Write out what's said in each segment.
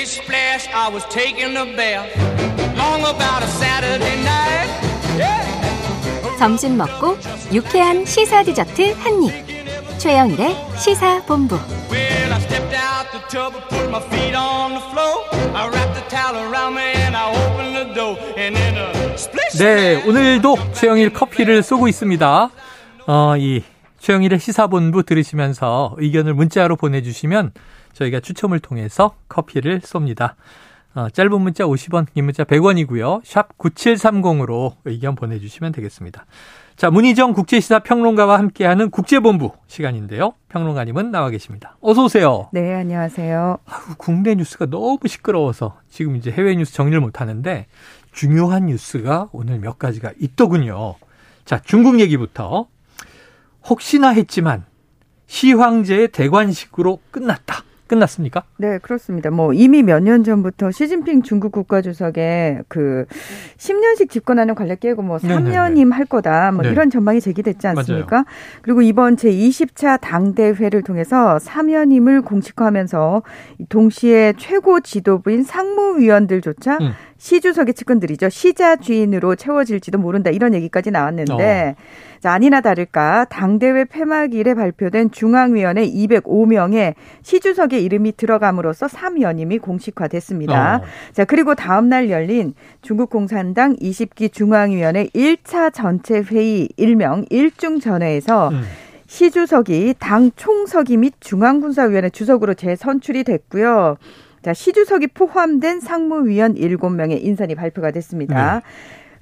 Splish splash, I was taking a bath. Long about a Saturday night. Yeah. 점심 먹고 유쾌한 시사 디저트 한 입. 최영일의 시사 본부. Well, I stepped out the tub and put my feet on the floor. I wrapped the towel around me and I opened the door. And then a splish. 네, 오늘도 최영일 커피를 쏘고 있습니다. 어, 이 최영일의 시사본부 들으시면서 의견을 문자로 보내주시면 저희가 추첨을 통해서 커피를 쏩니다. 어, 짧은 문자 50원, 긴 문자 100원이고요. 샵 9730으로 의견 보내주시면 되겠습니다. 자, 문희정 국제시사 평론가와 함께하는 국제본부 시간인데요. 평론가님은 나와 계십니다. 어서 오세요. 네, 안녕하세요. 아유, 국내 뉴스가 너무 시끄러워서 지금 이제 해외 뉴스 정리를 못 하는데 중요한 뉴스가 오늘 몇 가지가 있더군요. 자, 중국 얘기부터 혹시나 했지만 시황제의 대관식으로 끝났다. 끝났습니까? 네, 그렇습니다. 뭐 이미 몇 년 전부터 시진핑 중국 국가주석의 그 10년씩 집권하는 관례 깨고 뭐 네네네. 3년임 할 거다. 뭐 네. 이런 전망이 제기됐지 않습니까? 그리고 이번 제20차 당대회를 통해서 3년임을 공식화하면서 동시에 최고 지도부인 상무위원들조차 음. 시 주석의 측근들이죠. 시자 주인으로 채워질지도 모른다. 이런 얘기까지 나왔는데 자, 아니나 다를까 당대회 폐막일에 발표된 중앙위원회 205명의 시 주석의 이름이 들어감으로써 3연임이 공식화됐습니다. 어. 자, 그리고 다음 날 열린 중국 공산당 20기 중앙위원회 1차 전체 회의 일명 일중 전회에서 음. 시 주석이 당 총서기 및 중앙군사위원회 주석으로 재선출이 됐고요. 자, 시 주석이 포함된 상무위원 7명의 인선이 발표가 됐습니다.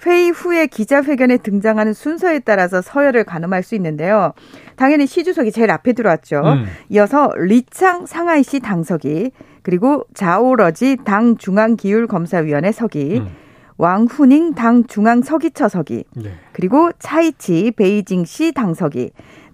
회의 후에 기자회견에 등장하는 순서에 따라서 서열을 가늠할 수 있는데요. 당연히 시 주석이 제일 앞에 들어왔죠. 음. 이어서 리창 상하이시 당서기, 그리고 자오러지 당 중앙기율검사위원회 서기, 음. 왕후닝 당 중앙서기처 서기, 네. 그리고 차이치 베이징시 당서기,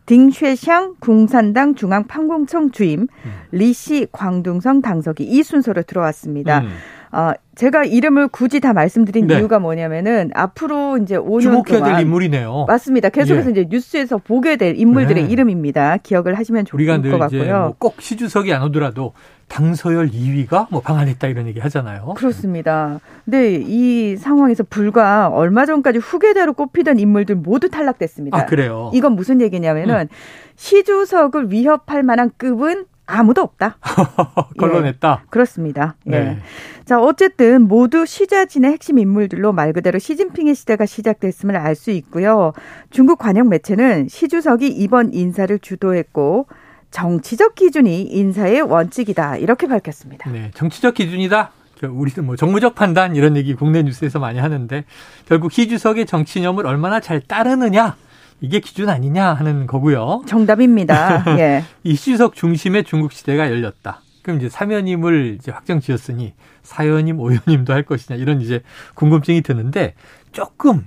딩쉐샹 공산당 중앙 판공청 주임, 음. 리시 광둥성 당서기 이 순서로 들어왔습니다. 음. 어, 제가 이름을 굳이 다 말씀드린 네. 이유가 뭐냐면은 앞으로 이제 5년 주목해야 동안 될 인물이네요. 맞습니다. 계속해서 예. 이제 뉴스에서 보게 될 인물들의 네. 이름입니다. 기억을 하시면 좋을 우리가 것늘 이제 같고요. 뭐꼭 시주석이 안 오더라도 당서열 2위가 뭐 방한했다 이런 얘기 하잖아요. 그렇습니다. 근데 이 상황에서 불과 얼마 전까지 후계자로 꼽히던 인물들 모두 탈락됐습니다. 아 그래요. 이건 무슨 얘기냐면은 시주석을 위협할 만한 급은 아무도 없다. 걸러냈다. 그렇습니다. 예. 네. 자, 어쨌든 모두 시자진의 핵심 인물들로 말 그대로 시진핑의 시대가 시작됐음을 알 수 있고요. 중국 관영 매체는 시 주석이 이번 인사를 주도했고 정치적 기준이 인사의 원칙이다. 이렇게 밝혔습니다. 네, 정치적 기준이다. 저 우리는 뭐 정무적 판단 이런 얘기 국내 뉴스에서 많이 하는데 결국 희 주석의 정치념을 얼마나 잘 따르느냐 이게 기준 아니냐 하는 거고요. 정답입니다. 예. 이 시주석 중심의 중국 시대가 열렸다. 그럼 이제 사면임을 이제 확정 지었으니 사연임, 오연임도 할 것이냐 이런 이제 궁금증이 드는데 조금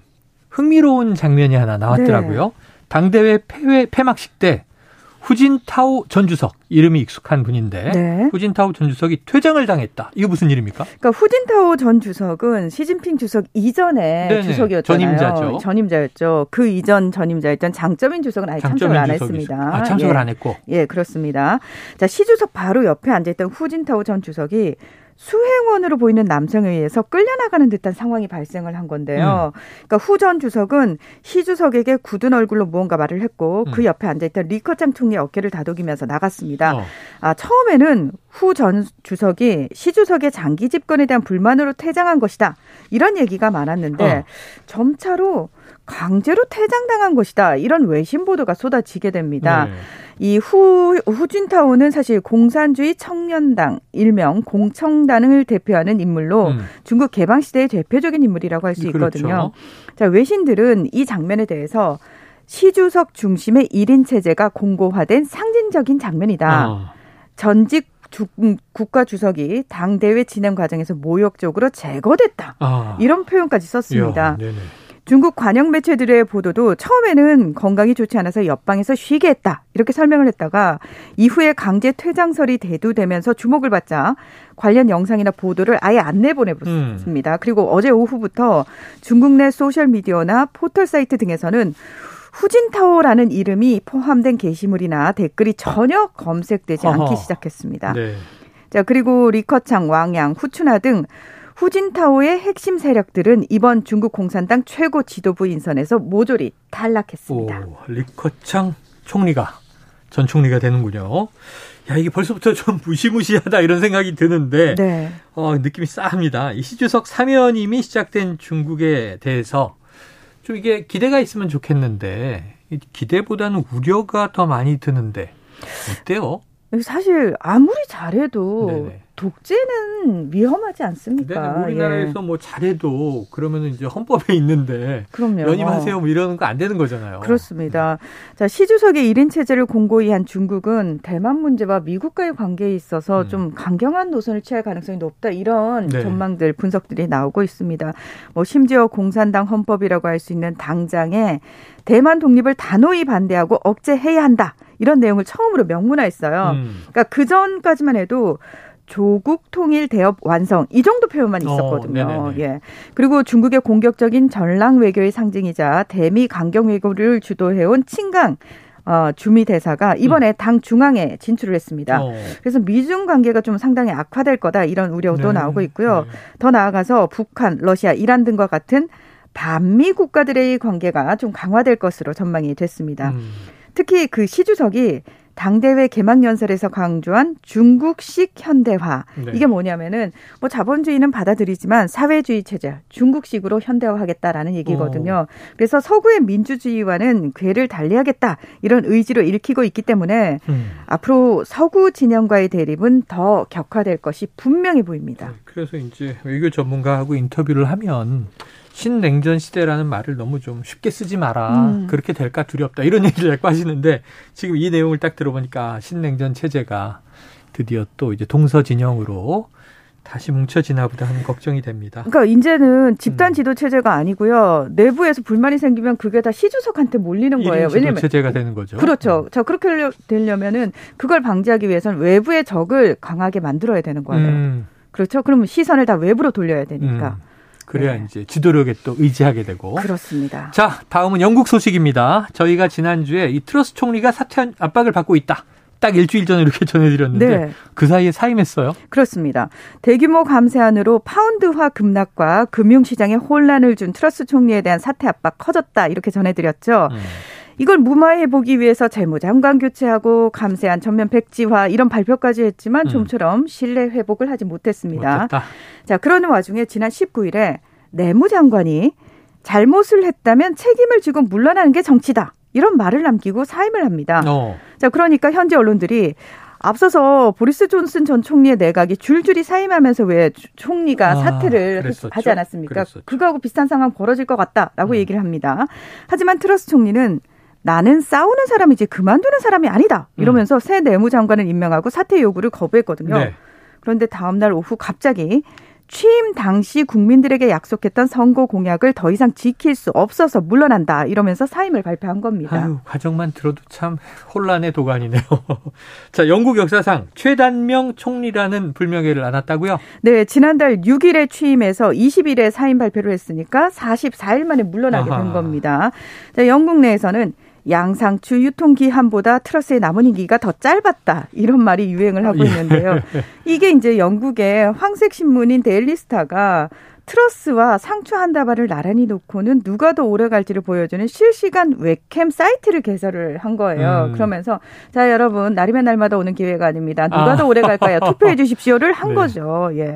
흥미로운 장면이 하나 나왔더라고요. 당대회 폐회 폐막식 때 후진타오 전 주석 이름이 익숙한 분인데 네. 후진타오 전 주석이 퇴장을 당했다. 이거 무슨 일입니까? 그러니까 후진타오 전 주석은 시진핑 주석 이전에 네네. 주석이었잖아요. 전임자죠. 전임자였죠. 그 이전 전임자였던 장쩌민 주석은 아예 참석을 장점인 안 주석이죠. 했습니다. 아, 참석을 예. 안 했고. 예, 그렇습니다. 자, 시 주석 바로 옆에 앉아 있던 후진타오 전 주석이 수행원으로 보이는 남성에 의해서 끌려나가는 듯한 상황이 발생을 한 건데요. 음. 그러니까 후 전 주석은 시 주석에게 굳은 얼굴로 무언가 말을 했고 그 음. 옆에 앉아있던 리커창 총리 어깨를 다독이면서 나갔습니다. 어. 아, 처음에는 후 전 주석이 시 주석의 장기 집권에 대한 불만으로 퇴장한 것이다. 이런 얘기가 많았는데 어. 점차로 강제로 퇴장당한 것이다. 이런 외신 보도가 쏟아지게 됩니다. 네. 이 후, 후진타오는 사실 공산주의 청년당, 일명 공청단을 대표하는 인물로 음. 중국 개방 시대의 대표적인 인물이라고 할수 그렇죠. 있거든요. 자, 외신들은 이 장면에 대해서 시주석 중심의 1인 체제가 공고화된 상징적인 장면이다. 어. 전직 주- 음, 국가 주석이 당 대회 진행 과정에서 모욕적으로 제거됐다. 아. 이런 표현까지 썼습니다. 이야. 중국 관영 매체들의 보도도 처음에는 건강이 좋지 않아서 옆방에서 쉬게 했다. 이렇게 설명을 했다가 이후에 강제 퇴장설이 대두되면서 주목을 받자 관련 영상이나 보도를 아예 안 내보내봤습니다. 그리고 어제 오후부터 중국 내 소셜미디어나 포털 사이트 등에서는 후진타오라는 이름이 포함된 게시물이나 댓글이 전혀 검색되지 어허. 않기 시작했습니다. 네. 자, 그리고 리커창, 왕양, 후춘하 등 후진타오의 핵심 세력들은 이번 중국 공산당 최고 지도부 인선에서 모조리 탈락했습니다. 오, 리커창 총리가 전 총리가 되는군요. 야, 이게 벌써부터 좀 무시무시하다 이런 생각이 드는데 네. 어, 느낌이 싸합니다. 이 시주석 사면임이 시작된 중국에 대해서 좀 이게 기대가 있으면 좋겠는데 기대보다는 우려가 더 많이 드는데 어때요? 사실 아무리 잘해도 네네. 독재는 위험하지 않습니까? 근데 우리나라에서 예. 뭐 잘해도 그러면은 이제 헌법에 있는데 그럼요. 연임하세요 뭐 이러는 거 안 되는 거잖아요. 그렇습니다. 자, 시주석의 1인 체제를 공고히 한 중국은 대만 문제와 미국과의 관계에 있어서 음. 좀 강경한 노선을 취할 가능성이 높다. 이런 네. 전망들, 분석들이 나오고 있습니다. 뭐 심지어 공산당 헌법이라고 할 수 있는 당장에 대만 독립을 단호히 반대하고 억제해야 한다. 이런 내용을 처음으로 명문화했어요. 음. 그러니까 그 전까지만 해도 조국 통일 대업 완성 이 정도 표현만 있었거든요. 어. 예. 그리고 중국의 공격적인 전랑 외교의 상징이자 대미 강경 외교를 주도해온 친강 어, 주미 대사가 이번에 당 중앙에 진출을 했습니다. 음. 어. 그래서 미중 관계가 좀 상당히 악화될 거다 이런 우려도 네. 나오고 있고요. 네. 더 나아가서 북한, 러시아, 이란 등과 같은 반미 국가들의 관계가 좀 강화될 것으로 전망이 됐습니다. 음. 특히 그 시주석이 당대회 개막 연설에서 강조한 중국식 현대화. 네. 이게 뭐냐면은 뭐 자본주의는 받아들이지만 사회주의 체제, 중국식으로 현대화하겠다라는 얘기거든요. 그래서 서구의 민주주의와는 궤를 달리하겠다 이런 의지로 읽히고 있기 때문에 음. 앞으로 서구 진영과의 대립은 더 격화될 것이 분명해 보입니다. 그래서 이제 외교 전문가하고 인터뷰를 하면 신냉전 시대라는 말을 너무 좀 쉽게 쓰지 마라. 음. 그렇게 될까 두렵다. 이런 얘기를 자꾸 하시는데 지금 이 내용을 딱 들어보니까 신냉전 체제가 드디어 또 이제 동서 진영으로 다시 뭉쳐지나 보다 하는 걱정이 됩니다. 그러니까 이제는 음. 집단 지도 체제가 아니고요. 내부에서 불만이 생기면 그게 다 시주석한테 몰리는 거예요. 왜냐면 체제가 되는 거죠. 그렇죠. 자, 그렇게 되려면은 그걸 방지하기 위해서는 외부의 적을 강하게 만들어야 되는 거예요. 음, 그렇죠. 그러면 시선을 다 외부로 돌려야 되니까. 음. 그래야 네. 이제 지도력에 또 의지하게 되고. 그렇습니다. 자, 다음은 영국 소식입니다. 저희가 지난주에 이 트러스 총리가 사퇴 압박을 받고 있다. 딱 일주일 전에 이렇게 전해드렸는데 네. 그 사이에 사임했어요. 그렇습니다. 대규모 감세안으로 파운드화 급락과 금융시장에 혼란을 준 트러스 총리에 대한 사퇴 압박 커졌다. 이렇게 전해드렸죠. 음. 이걸 무마해 보기 위해서 재무 장관 교체하고 감세안 전면 백지화 이런 발표까지 했지만 음. 좀처럼 신뢰 회복을 하지 못했습니다. 못했다. 자, 그러는 와중에 지난 19일에 내무장관이 잘못을 했다면 책임을 지고 물러나는 게 정치다. 이런 말을 남기고 사임을 합니다. 어. 자, 그러니까 현지 언론들이 앞서서 보리스 존슨 전 총리의 내각이 줄줄이 사임하면서 왜 주- 총리가 아, 사퇴를 그랬었죠. 하지 않았습니까? 그랬었죠. 그거하고 비슷한 상황 벌어질 것 같다라고 음. 얘기를 합니다. 하지만 트러스 총리는 나는 싸우는 사람이지 그만두는 사람이 아니다. 이러면서 새 내무장관을 임명하고 사퇴 요구를 거부했거든요. 음. 네. 그런데 다음 날 오후 갑자기 취임 당시 국민들에게 약속했던 선거 공약을 더 이상 지킬 수 없어서 물러난다 이러면서 사임을 발표한 겁니다. 아유, 과정만 들어도 참 혼란의 도가니네요. 자, 영국 역사상 최단명 총리라는 불명예를 안았다고요? 네, 지난달 6일에 취임해서 20일에 사임 발표를 했으니까 44일 만에 물러나게 아하. 된 겁니다. 자, 영국 내에서는 양상추 유통기한보다 트러스의 임기가 더 짧았다. 이런 말이 유행을 하고 예. 있는데요. 이게 이제 영국의 황색 신문인 데일리스타가 트러스와 상추 한 다발을 나란히 놓고는 누가 더 오래 갈지를 보여주는 실시간 웹캠 사이트를 개설을 한 거예요. 음. 그러면서 자 여러분 날이면 날마다 오는 기회가 아닙니다. 누가 아. 더 오래 갈까요? 투표해 주십시오를 한 네. 거죠. 예.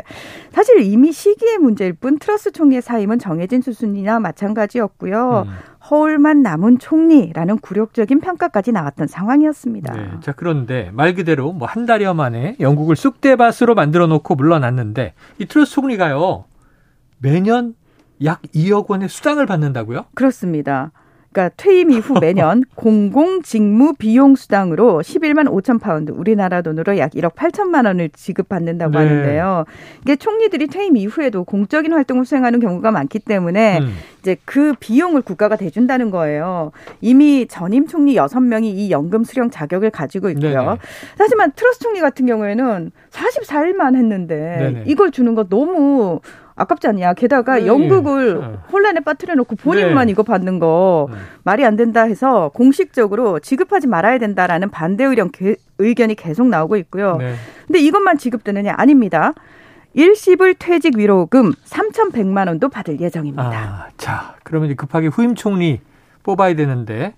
사실 이미 시기의 문제일 뿐 트러스 총리의 사임은 정해진 수순이나 마찬가지였고요. 음. 허울만 남은 총리라는 굴욕적인 평가까지 나왔던 상황이었습니다. 네. 자, 그런데 말 그대로 뭐 한 달여 만에 영국을 쑥대밭으로 만들어 놓고 물러났는데 이 트러스 총리가요. 매년 약 2억 원의 수당을 받는다고요? 그렇습니다. 그러니까 퇴임 이후 매년 공공 직무 비용 수당으로 11만 5천 파운드, 우리나라 돈으로 약 1억 8천만 원을 지급받는다고 네. 하는데요. 이게 총리들이 퇴임 이후에도 공적인 활동을 수행하는 경우가 많기 때문에 음. 이제 그 비용을 국가가 대준다는 거예요. 이미 전임 총리 6명이 이 연금 수령 자격을 가지고 있고요. 네네. 하지만 트러스 총리 같은 경우에는 44일만 했는데 네네. 이걸 주는 거 너무 아깝지 않냐. 게다가 네. 영국을 어. 혼란에 빠뜨려 놓고 본인만 네. 이거 받는 거 음. 말이 안 된다 해서 공식적으로 지급하지 말아야 된다라는 반대 의견, 개- 의견이 계속 나오고 있고요. 네. 근데 이것만 지급되느냐 아닙니다. 일시불 퇴직 위로금 3,100만 원도 받을 예정입니다. 아, 자, 그러면 이제 급하게 후임 총리 뽑아야 되는데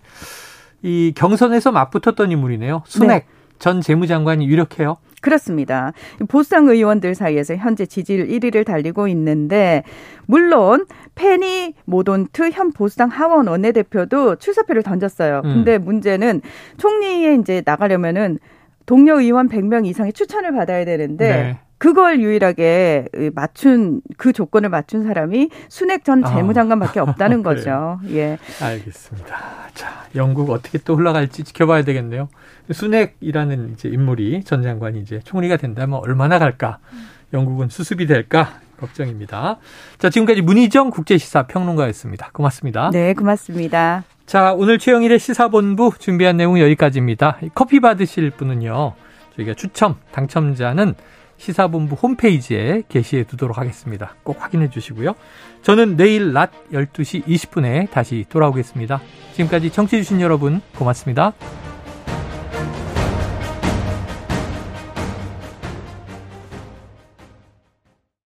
이 경선에서 맞붙었던 인물이네요. 순핵 전 재무장관이 유력해요. 그렇습니다. 보수당 의원들 사이에서 현재 지지율 1위를 달리고 있는데 물론 페니 모돈트 현 보수당 하원 원내대표도 출사표를 던졌어요. 음. 근데 문제는 총리에 이제 나가려면은 동료 의원 100명 이상의 추천을 받아야 되는데 네. 그걸 유일하게 맞춘 그 조건을 맞춘 사람이 순핵 전 아. 재무장관밖에 없다는 그래요. 거죠. 예. 알겠습니다. 자, 영국 어떻게 또 흘러갈지 지켜봐야 되겠네요. 순핵이라는 이제 인물이 전 장관이 이제 총리가 된다면 얼마나 갈까? 영국은 수습이 될까? 걱정입니다. 자, 지금까지 문희정 국제시사 평론가였습니다. 고맙습니다. 네, 고맙습니다. 자, 오늘 최영일의 시사본부 준비한 내용 여기까지입니다. 커피 받으실 분은요, 저희가 추첨, 당첨자는 시사본부 홈페이지에 게시해 두도록 하겠습니다. 꼭 확인해 주시고요. 저는 내일 낮 12시 20분에 다시 돌아오겠습니다. 지금까지 청취해주신 여러분 고맙습니다.